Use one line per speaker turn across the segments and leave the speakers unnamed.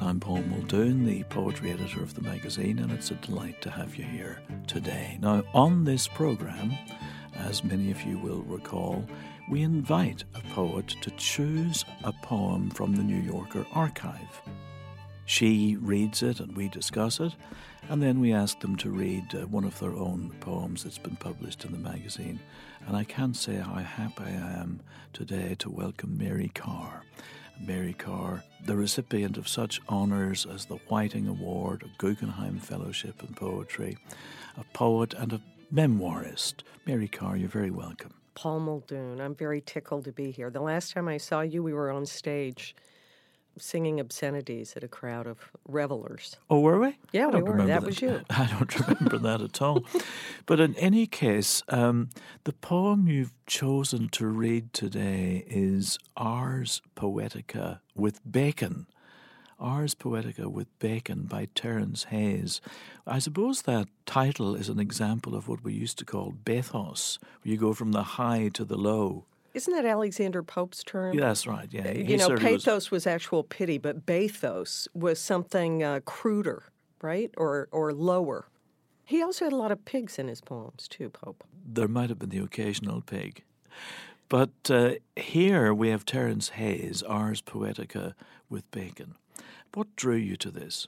I'm Paul Muldoon, the poetry editor of the magazine, and it's a delight to have you here today. Now, on this program, as many of you will recall, we invite a poet to choose a poem from the New Yorker archive. She reads it and we discuss it, and then we ask them to read uh, one of their own poems that's been published in the magazine. And I can't say how happy I am today to welcome Mary Karr. Mary Karr, the recipient of such honours as the Whiting Award, a Guggenheim Fellowship in Poetry, a poet and a memoirist. Mary Karr, you're very welcome.
Paul Muldoon, I'm very tickled to be here. The last time I saw you, we were on stage singing obscenities at a crowd of revelers.
Oh, were we?
Yeah,
I
we
don't
were.
remember
That was you.
I don't remember that at all. But in any case, um, the poem you've chosen to read today is Ars Poetica with Bacon. Ars Poetica with Bacon by Terrance Hayes. I suppose that title is an example of what we used to call bathos, where you go from the high to the low.
Isn't that Alexander Pope's term?
Yeah, that's right. Yeah, He
You know,
certainly was-
pathos was... actual pity, but bathos was something uh, cruder, right? Or or lower. He also had a lot of pigs in his poems too, Pope.
there might have been the occasional pig. But uh, here we have Terrance Hayes, Ars Poetica with Bacon. What drew you to this?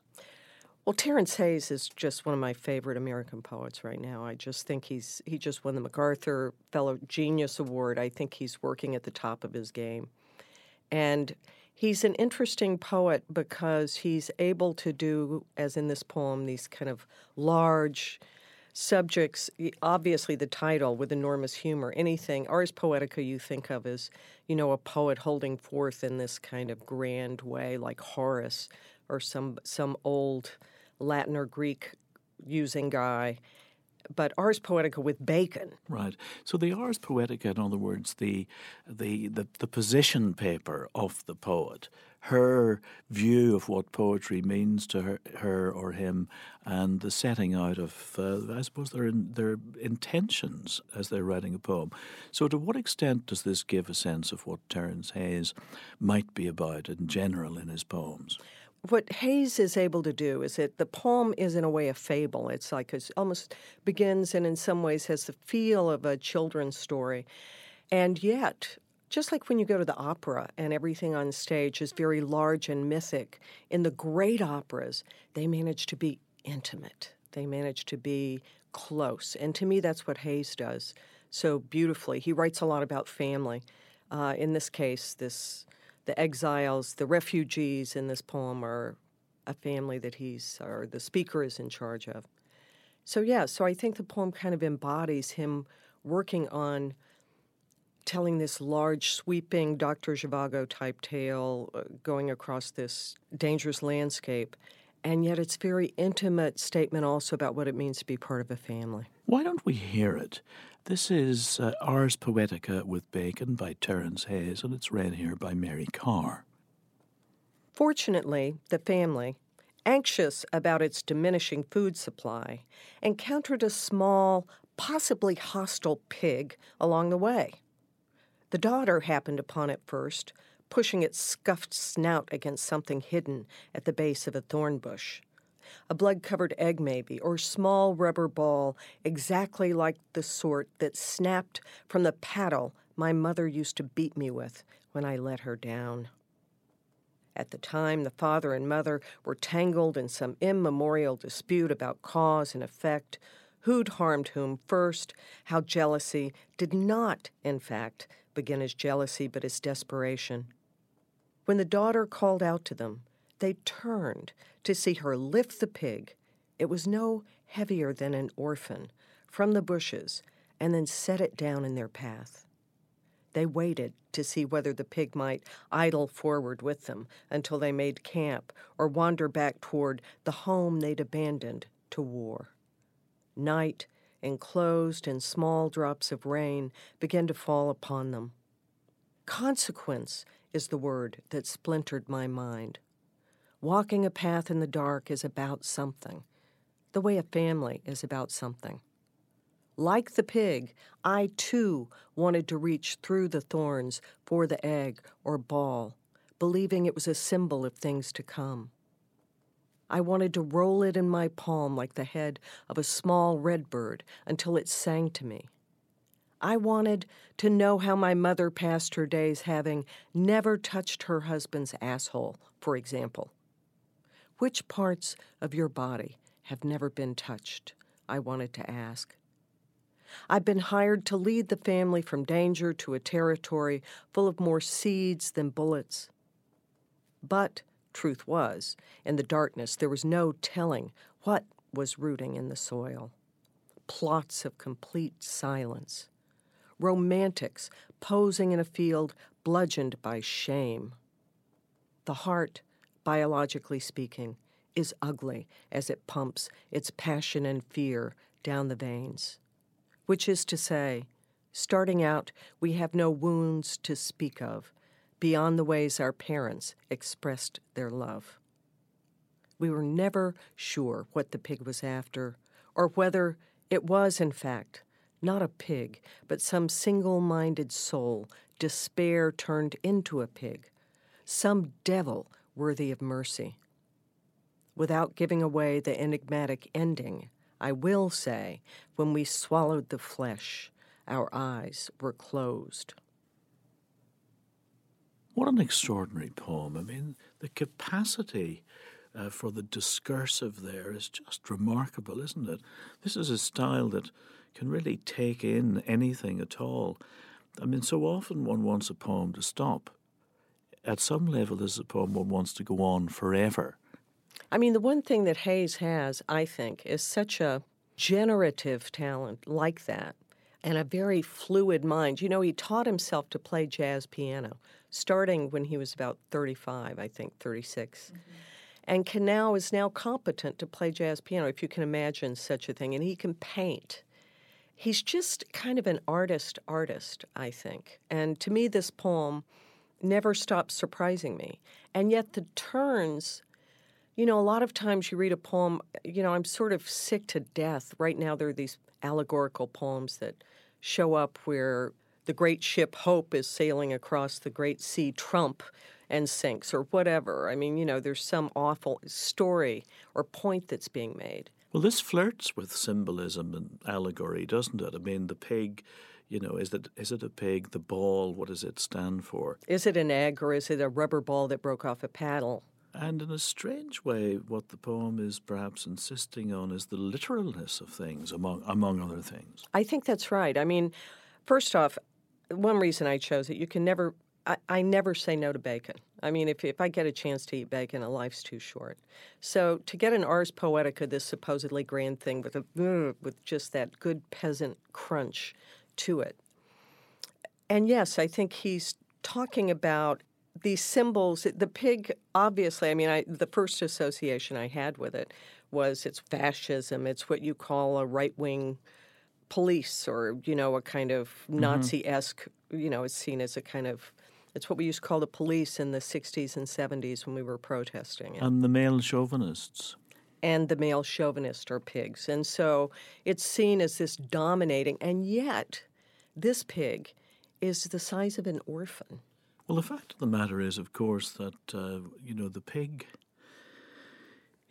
Well, Terrance Hayes is just one of my favorite American poets right now. I just think he's he just won the MacArthur Fellow Genius Award. I think he's working at the top of his game. And he's an interesting poet because he's able to do, as in this poem, these kind of large subjects. Obviously, the title with enormous humor. Anything Ars Poetica you think of as, you know, a poet holding forth in this kind of grand way, like Horace or some some old Latin or Greek using guy. But Ars Poetica with Bacon.
Right. So the Ars Poetica, in other words, the the the, the position paper of the poet, her view of what poetry means to her, her or him, and the setting out of, uh, I suppose, their in, their intentions as they're writing a poem. So, to what extent does this give a sense of what Terrance Hayes might be about in general in his poems?
What Hayes is able to do is that the poem is in a way a fable. It's like it almost begins and in some ways has the feel of a children's story. And yet, just like when you go to the opera and everything on stage is very large and mythic, in the great operas, they manage to be intimate. They manage to be close. And to me, that's what Hayes does so beautifully. He writes a lot about family. Uh, in this case, this the exiles, the refugees in this poem are a family that he's or the speaker is in charge of. So yeah, so I think the poem kind of embodies him working on telling this large, sweeping Dr. Zhivago type tale uh, going across this dangerous landscape. And yet it's very intimate statement also about what it means to be part of a family.
Why don't we hear it? This is uh, Ars Poetica with Bacon by Terrance Hayes, and it's read here by Mary Karr.
Fortunately, the family, anxious about its diminishing food supply, encountered a small, possibly hostile pig along the way. The daughter happened upon it first, pushing its scuffed snout against something hidden at the base of a thorn bush. A blood covered egg, maybe, or small rubber ball, exactly like the sort that snapped from the paddle my mother used to beat me with when I let her down. At the time, the father and mother were tangled in some immemorial dispute about cause and effect, who'd harmed whom first, how jealousy did not, in fact, begin as jealousy but as desperation. When the daughter called out to them, they turned to see her lift the pig. It was no heavier than an orphan from the bushes and then set it down in their path. They waited to see whether the pig might idle forward with them until they made camp or wander back toward the home they'd abandoned to war. Night, enclosed in small drops of rain, began to fall upon them. Consequence is the word that splintered my mind. Walking a path in the dark is about something, the way a family is about something. Like the pig, I too wanted to reach through the thorns for the egg or ball, believing it was a symbol of things to come. I wanted to roll it in my palm like the head of a small red bird until it sang to me. I wanted to know how my mother passed her days having never touched her husband's asshole, for example. Which parts of your body have never been touched? I wanted to ask. I've been hired to lead the family from danger to a territory full of more seeds than bullets. But, truth was, in the darkness there was no telling what was rooting in the soil. Plots of complete silence. Romantics posing in a field bludgeoned by shame. The heart, biologically speaking, is ugly as it pumps its passion and fear down the veins which is to say, starting out, we have no wounds to speak of beyond the ways our parents expressed their love. We were never sure what the pig was after, or whether it was, in fact, not a pig, but some single minded soul, despair turned into a pig, some devil worthy of mercy. Without giving away the enigmatic ending, I will say, when we swallowed the flesh, our eyes were closed.
What an extraordinary poem. I mean, the capacity uh, for the discursive there is just remarkable, isn't it? This is a style that can really take in anything at all. I mean, so often one wants a poem to stop. At some level, this is a poem one wants to go on forever.
I mean, the one thing that Hayes has, I think, is such a generative talent like that and a very fluid mind. You know, he taught himself to play jazz piano starting when he was about 35, I think, 36. Mm-hmm. And can now is now competent to play jazz piano, if you can imagine such a thing. And he can paint. He's just kind of an artist artist, I think. And to me, this poem never stops surprising me. And yet the turns you know, a lot of times you read a poem, you know, I'm sort of sick to death. Right now, there are these allegorical poems that show up where the great ship Hope is sailing across the great sea Trump and sinks or whatever. I mean, you know, there's some awful story or point that's being made.
Well, this flirts with symbolism and allegory, doesn't it? I mean, the pig, you know, is it is it a pig? The ball, what does it stand for?
Is it an egg or is it a rubber ball that broke off a paddle?
And in a strange way, what the poem is perhaps insisting on is the literalness of things, among among other things.
I think that's right. I mean, first off, one reason I chose it, you can never. I, I never say no to bacon. I mean, if, if I get a chance to eat bacon, a life's too short. So to get an Ars Poetica, this supposedly grand thing with a with just that good peasant crunch to it, and yes, I think he's talking about these symbols, the pig, obviously, I mean, I, the first association I had with it was it's fascism. It's what you call a right wing police or, you know, a kind of mm-hmm. Nazi esque, you know, it's seen as a kind of, it's what we used to call the police in the 60s and 70s when we were protesting.
And the male chauvinists.
And the male chauvinists are pigs. And so it's seen as this dominating, and yet this pig is the size of an orphan.
Well, the fact of the matter is, of course, that, uh, you know, the pig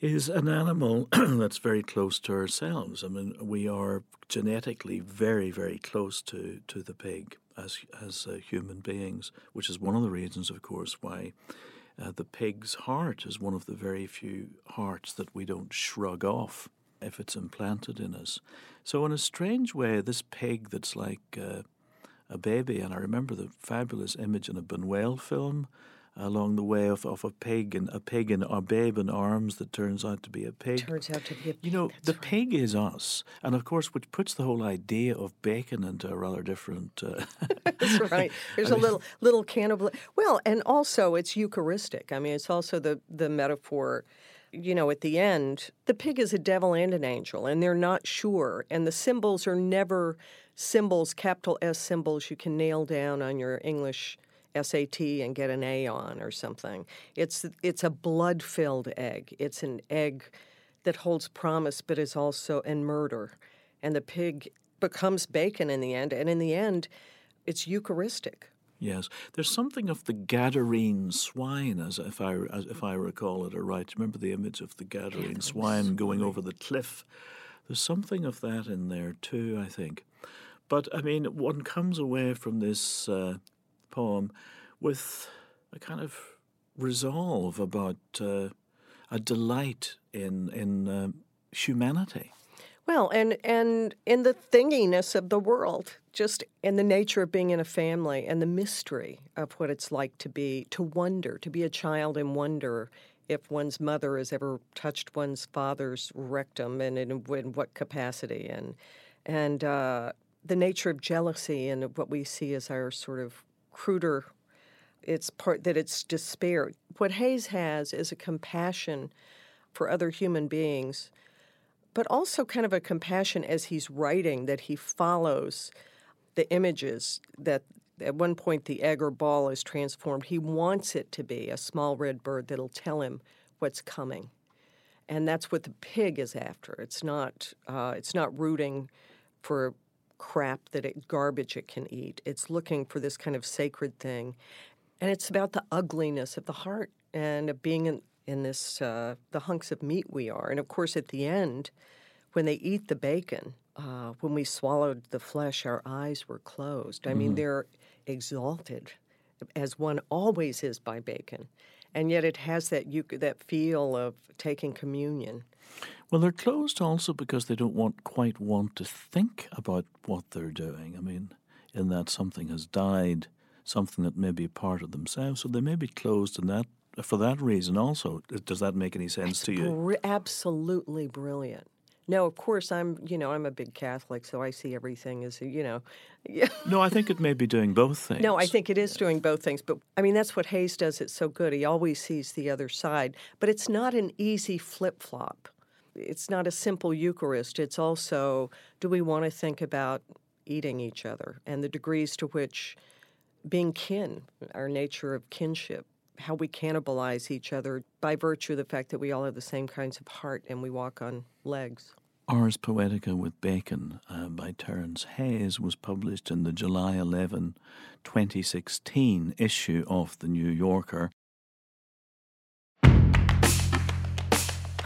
is an animal that's very close to ourselves. I mean, we are genetically very, very close to, to the pig as, as uh, human beings, which is one of the reasons, of course, why uh, the pig's heart is one of the very few hearts that we don't shrug off. if it's implanted in us. So, in a strange way, this pig that's like uh, a baby, and I remember the fabulous image in a Buñuel film along the way of, of a pig and a pig and a babe in arms that turns out to be a pig.
Turns out to be a
You know,
That's
the
right.
pig is us, and of course, which puts the whole idea of bacon into a rather different. Uh,
That's right. There's a little little cannibal. Well, and also it's Eucharistic. I mean, it's also the the metaphor. You know, at the end, the pig is a devil and an angel, and they're not sure. And the symbols are never symbols, capital S symbols you can nail down on your English SAT and get an A on or something. It's it's a blood-filled egg. It's an egg that holds promise, but is also and murder. And the pig becomes bacon in the end. And in the end, it's Eucharistic.
Yes, there's something of the Gadarene swine, as if I as if I recall it right. Remember the image of the Gadarene swine going over the cliff. There's something of that in there too, I think. But I mean, one comes away from this uh, poem with a kind of resolve about uh, a delight in in um humanity.
Well, and and in the thinginess of the world, just in the nature of being in a family and the mystery of what it's like to be to wonder, to be a child and wonder if one's mother has ever touched one's father's rectum and in, in what capacity, and and uh, the nature of jealousy and what we see as our sort of cruder. It's part that it's despair. What Hayes has is a compassion for other human beings but also kind of a compassion as he's writing that he follows the images that at one point the egg or ball is transformed. He wants it to be a small red bird that'll tell him what's coming, and that's what the pig is after. It's not. Uh, it's not rooting for crap that it garbage it can eat. It's looking for this kind of sacred thing, and it's about the ugliness of the heart and of being in, in this uh, the hunks of meat we are. And of course, at the end, when they eat the bacon, uh, when we swallowed the flesh, our eyes were closed. I mean, they're exalted, as one always is by bacon, and yet it has that you that feel of taking communion.
Well, they're closed also because they don't want quite want to think about what they're doing. I mean, in that something has died, something that may be part of themselves, so they may be closed in that for that reason. Also, does that make any sense to you?
Bri- absolutely brilliant. No, of course I'm. You know, I'm a big Catholic, so I see everything as you know.
No, I think it may be doing both things.
No, I think it is doing both things. But I mean, that's what Hayes does. It's so good. He always sees the other side. But it's not an easy flip flop. It's not a simple Eucharist. It's also do we want to think about eating each other and the degrees to which being kin, our nature of kinship, how we cannibalize each other by virtue of the fact that we all have the same kinds of heart and we walk on legs.
Ars Poetica with Bacon uh, by Terrance Hayes was published in the July 11, 2016 issue of The New Yorker.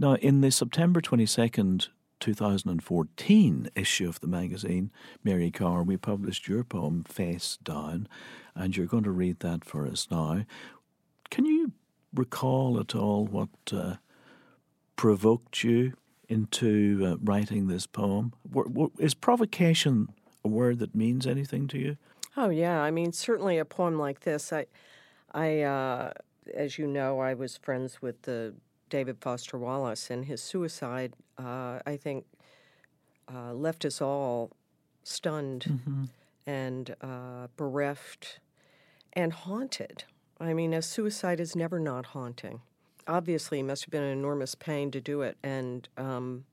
Now, in the September 22nd, 2014 issue of the magazine, Mary Karr, we published your poem, Face Down, and you're going to read that for us now. Can you recall at all what uh, provoked you into uh, writing this poem? Wha- wha- Is provocation a word that means anything to you?
Oh yeah, I mean certainly a poem like this. I, I, uh, as you know, I was friends with the David Foster Wallace, and his suicide, uh, I think, uh, left us all stunned
Mm-hmm.
and uh, bereft and haunted. I mean, a suicide is never not haunting. Obviously, it must have been an enormous pain to do it, and um,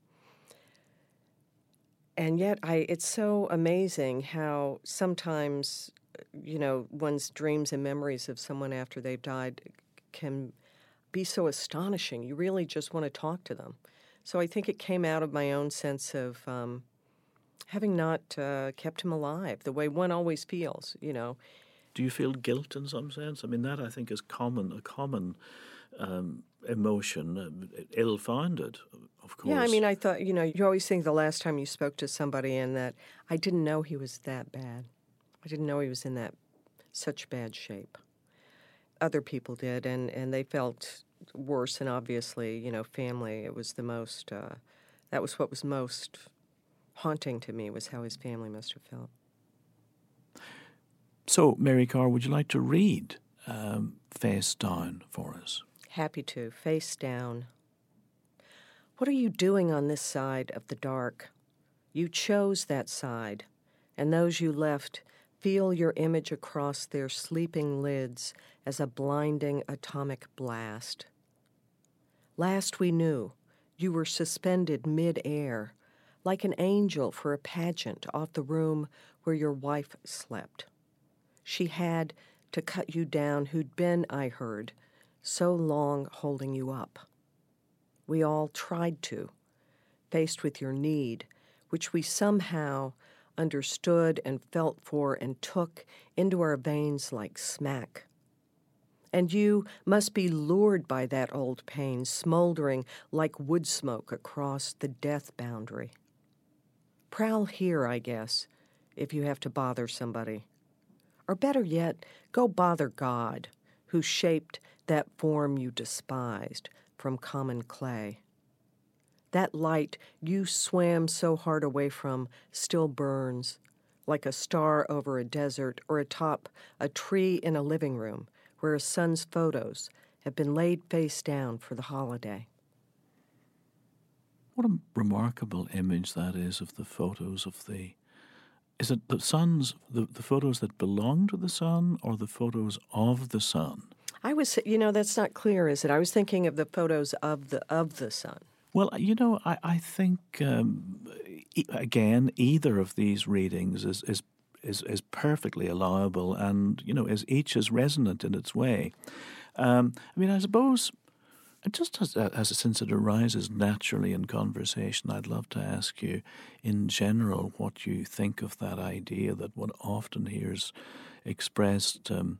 and yet, I it's so amazing how sometimes, you know, one's dreams and memories of someone after they've died can be so astonishing. You really just want to talk to them. So I think it came out of my own sense of um, having not uh, kept him alive the way one always feels, you know.
Do you feel guilt in some sense? I mean, that I think is common, a common um, emotion, uh, ill-founded, of course.
Yeah, I mean, I thought, you know, you always think the last time you spoke to somebody and that I didn't know he was that bad. I didn't know he was in that such bad shape. Other people did, and, and they felt worse. And obviously, you know, family, it was the most, uh, that was what was most haunting to me was how his family must have felt.
So, Mary Karr, would you like to read um, Face Down for us?
Happy to. Face down. What are you doing on this side of the dark? You chose that side, and those you left feel your image across their sleeping lids as a blinding atomic blast. Last we knew, you were suspended mid-air, like an angel for a pageant off the room where your wife slept. She had to cut you down, who'd been, I heard, so long holding you up. We all tried to, faced with your need, which we somehow understood and felt for and took into our veins like smack. And you must be lured by that old pain, smoldering like wood smoke across the death boundary. Prowl here, I guess, if you have to bother somebody. Or better yet, go bother God, who shaped that form you despised from common clay. That light you swam so hard away from still burns, like a star over a desert or atop a tree in a living room where a son's photos have been laid face down for the holiday.
What a remarkable image that is of the photos of the. Is it the sons, the, the photos that belong to the son, or the photos of the son?
I was, you know, that's not clear, is it? I was thinking of the photos of the of the son.
Well, you know, I, I think, um, e- again, either of these readings is, is, is, is perfectly allowable and, you know, is each is resonant in its way. Um, I mean, I suppose, just as, as a since it arises naturally in conversation, I'd love to ask you, in general, what you think of that idea that one often hears expressed um,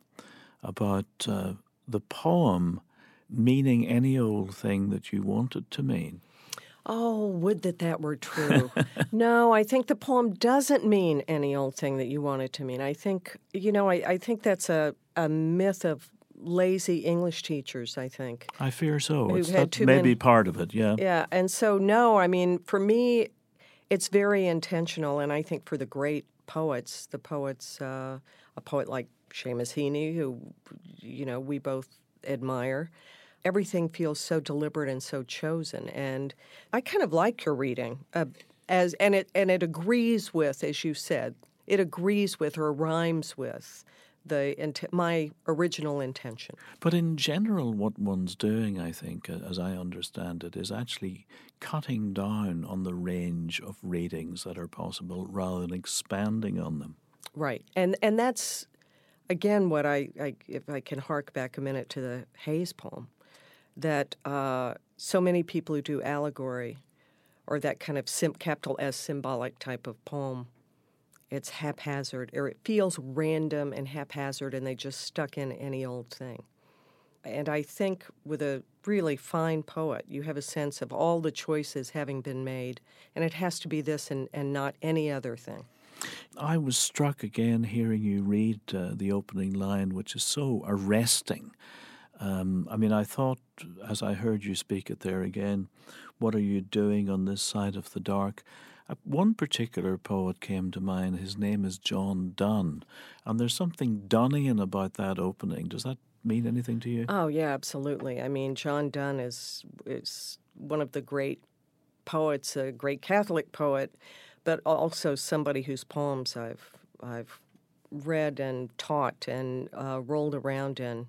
about uh, the poem meaning any old thing that you want it to mean.
Oh, would that that were true. no, I think the poem doesn't mean any old thing that you want it to mean. I think, you know, I, I think that's a, a myth of lazy English teachers, I think.
I fear so. It's, that may be part of it, yeah.
Yeah, and so no, I mean, for me, it's very intentional, and I think for the great poets, the poets, uh, a poet like Seamus Heaney, who, you know, we both admire, everything feels so deliberate and so chosen. And I kind of like your reading, uh, as and it and it agrees with, as you said, it agrees with or rhymes with the int- my original intention.
But in general, what one's doing, I think, as I understand it, is actually cutting down on the range of readings that are possible rather than expanding on them.
Right, and and that's again what I, I if I can hark back a minute to the Hayes poem, that uh, so many people who do allegory, or that kind of sim- capital S symbolic type of poem, it's haphazard or it feels random and haphazard, and they just stuck in any old thing. And I think with a really fine poet, you have a sense of all the choices having been made, and it has to be this and, and not any other thing.
I was struck again hearing you read uh, the opening line, which is so arresting. Um, I mean, I thought as I heard you speak it there again, what are you doing on this side of the dark? Uh, one particular poet came to mind. His name is John Donne, and there's something Donnian about that opening. Does that mean anything to you?
Oh yeah, absolutely. I mean, John Donne is is one of the great poets, a great Catholic poet, but also somebody whose poems I've I've read and taught and uh, rolled around in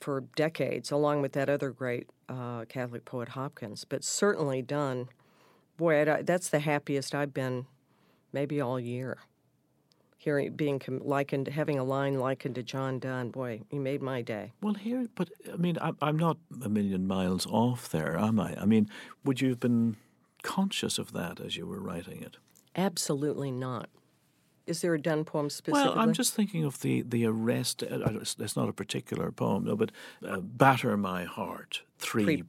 for decades, along with that other great uh, Catholic poet Hopkins. But certainly Donne, boy, I, that's the happiest I've been, maybe all year. Hearing being likened, having a line likened to John Donne, boy, he made my day.
Well, here, but I mean, I'm, I'm not a million miles off there, am I? I mean, would you have been conscious of that as you were writing it?
Absolutely not. Is there a Donne poem specifically?
Well, I'm just thinking of the the arrest. Uh, it's not a particular poem, no, but uh, "Batter My Heart," three-person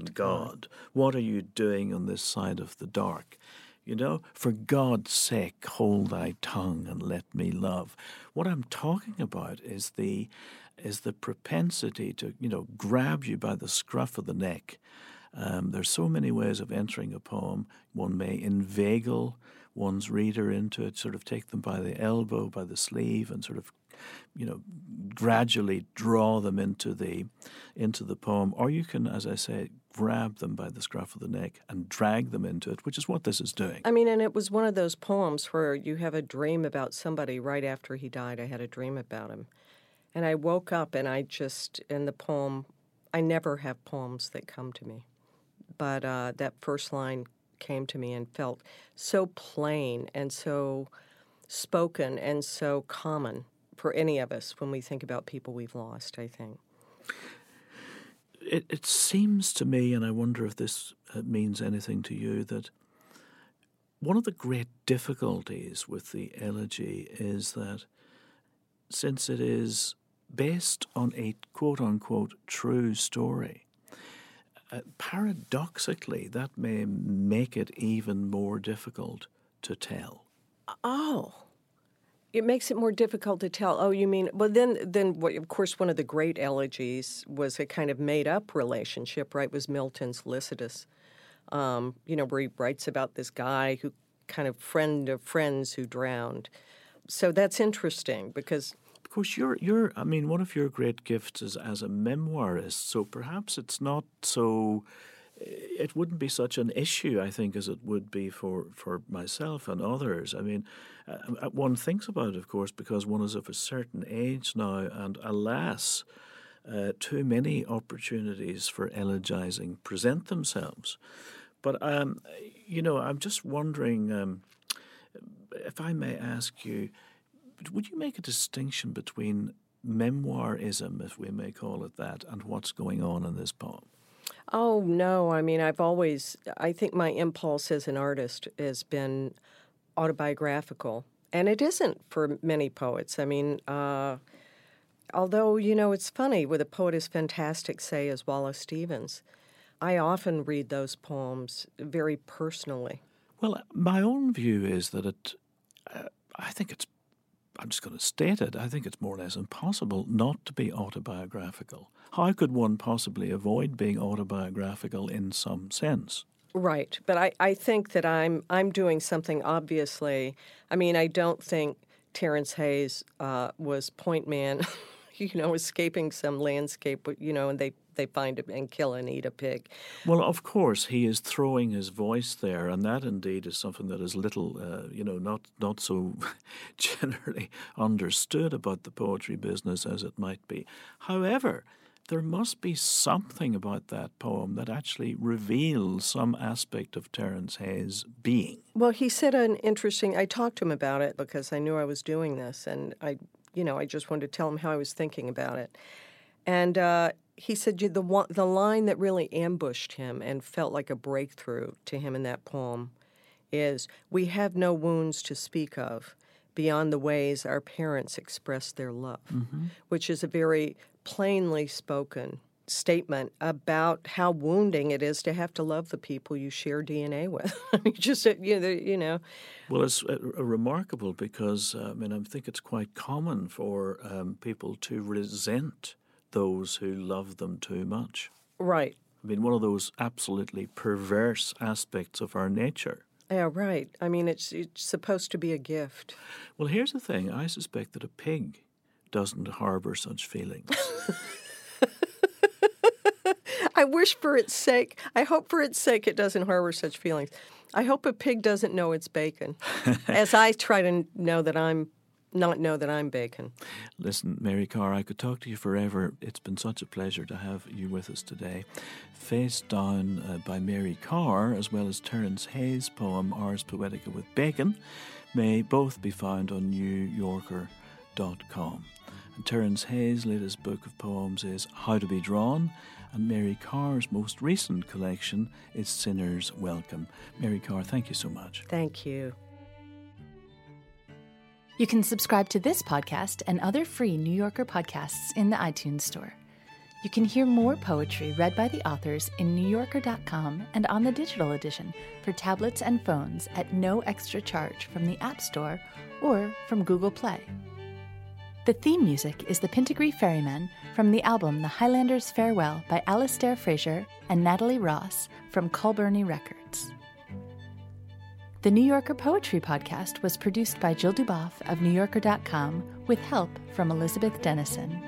Three-personed
God. What are you doing on this side of the dark? You know, for God's sake, hold thy tongue and let me love. What I'm talking about is the is the propensity to you know grab you by the scruff of the neck. Um, there's so many ways of entering a poem. One may inveigle one's reader into it, sort of take them by the elbow, by the sleeve, and sort of, you know, gradually draw them into the into the poem. Or you can, as I say, grab them by the scruff of the neck and drag them into it, which is what this is doing.
I mean, and it was one of those poems where you have a dream about somebody right after he died. I had a dream about him. And I woke up and I just, in the poem, I never have poems that come to me. But uh, that first line came to me and felt so plain and so spoken and so common for any of us when we think about people we've lost, I think.
It, it seems to me, and I wonder if this uh, means anything to you, that one of the great difficulties with the elegy is that since it is based on a quote unquote true story, uh, paradoxically, that may make it even more difficult to tell.
Oh, it makes it more difficult to tell. Oh, you mean well? Then, then of course, one of the great elegies was a kind of made-up relationship, right? Was Milton's Lycidas, um, you know, where he writes about this guy who kind of friend of friends who drowned. So that's interesting because
of course, you're you're. I mean, one of your great gifts is as a memoirist. So perhaps it's not so. It wouldn't be such an issue, I think, as it would be for, for myself and others. I mean, uh, one thinks about it, of course, because one is of a certain age now, and alas, uh, too many opportunities for elegizing present themselves. But um, you know, I'm just wondering um, if I may ask you would you make a distinction between memoirism, if we may call it that, and what's going on in this poem?
Oh, no. I mean, I've always, I think my impulse as an artist has been autobiographical. And it isn't for many poets. I mean, uh, although, you know, it's funny with a poet as fantastic, say, as Wallace Stevens, I often read those poems very personally.
Well, my own view is that it, uh, I think it's I'm just going to state it, I think it's more or less impossible not to be autobiographical. How could one possibly avoid being autobiographical in some sense?
Right, but I, I think that I'm I'm doing something obviously. I mean, I don't think Terrance Hayes uh, was point man, you know, escaping some landscape, you know, and they they find him and kill and eat a pig.
Well, of course, he is throwing his voice there, and that indeed is something that is little, uh, you know, not not so generally understood about the poetry business as it might be. However, there must be something about that poem that actually reveals some aspect of Terrance Hayes' being.
Well, he said an interesting. I talked to him about it because I knew I was doing this, and I, you know, I just wanted to tell him how I was thinking about it. And uh, he said the one, the line that really ambushed him and felt like a breakthrough to him in that poem is we have no wounds to speak of beyond the ways our parents express their love mm-hmm. which is a very plainly spoken statement about how wounding it is to have to love the people you share DNA with. I mean, just uh, you know, you know.
Well, it's uh, remarkable because uh, I mean I think it's quite common for um, people to resent those who love them too much.
Right.
I mean, one of those absolutely perverse aspects of our nature.
Yeah, right. I mean, it's it's supposed to be a gift.
Well, here's the thing. I suspect that a pig doesn't harbour such feelings.
I wish for its sake, I hope for its sake it doesn't harbor such feelings. I hope a pig doesn't know it's bacon, as I try to know that I'm not know that I'm bacon.
Listen, Mary Karr, I could talk to you forever. It's been such a pleasure to have you with us today. Face Down uh, by Mary Karr, as well as Terrance Hayes' poem Ars Poetica with Bacon, may both be found on newyorker.com. And Terrance Hayes' latest book of poems is How to Be Drawn, and Mary Karr's most recent collection is Sinner's Welcome. Mary Karr, thank you so much.
Thank you.
You can subscribe to this podcast and other free New Yorker podcasts in the iTunes Store. You can hear more poetry read by the authors in NewYorker.com and on the digital edition for tablets and phones at no extra charge from the App Store or from Google Play. The theme music is The Pitnacree Ferryman from the album The Highlander's Farewell by Alasdair Fraser and Natalie Ross from Culburnie Records. The New Yorker Poetry Podcast was produced by Jill Duboff of NewYorker.com with help from Elizabeth Dennison.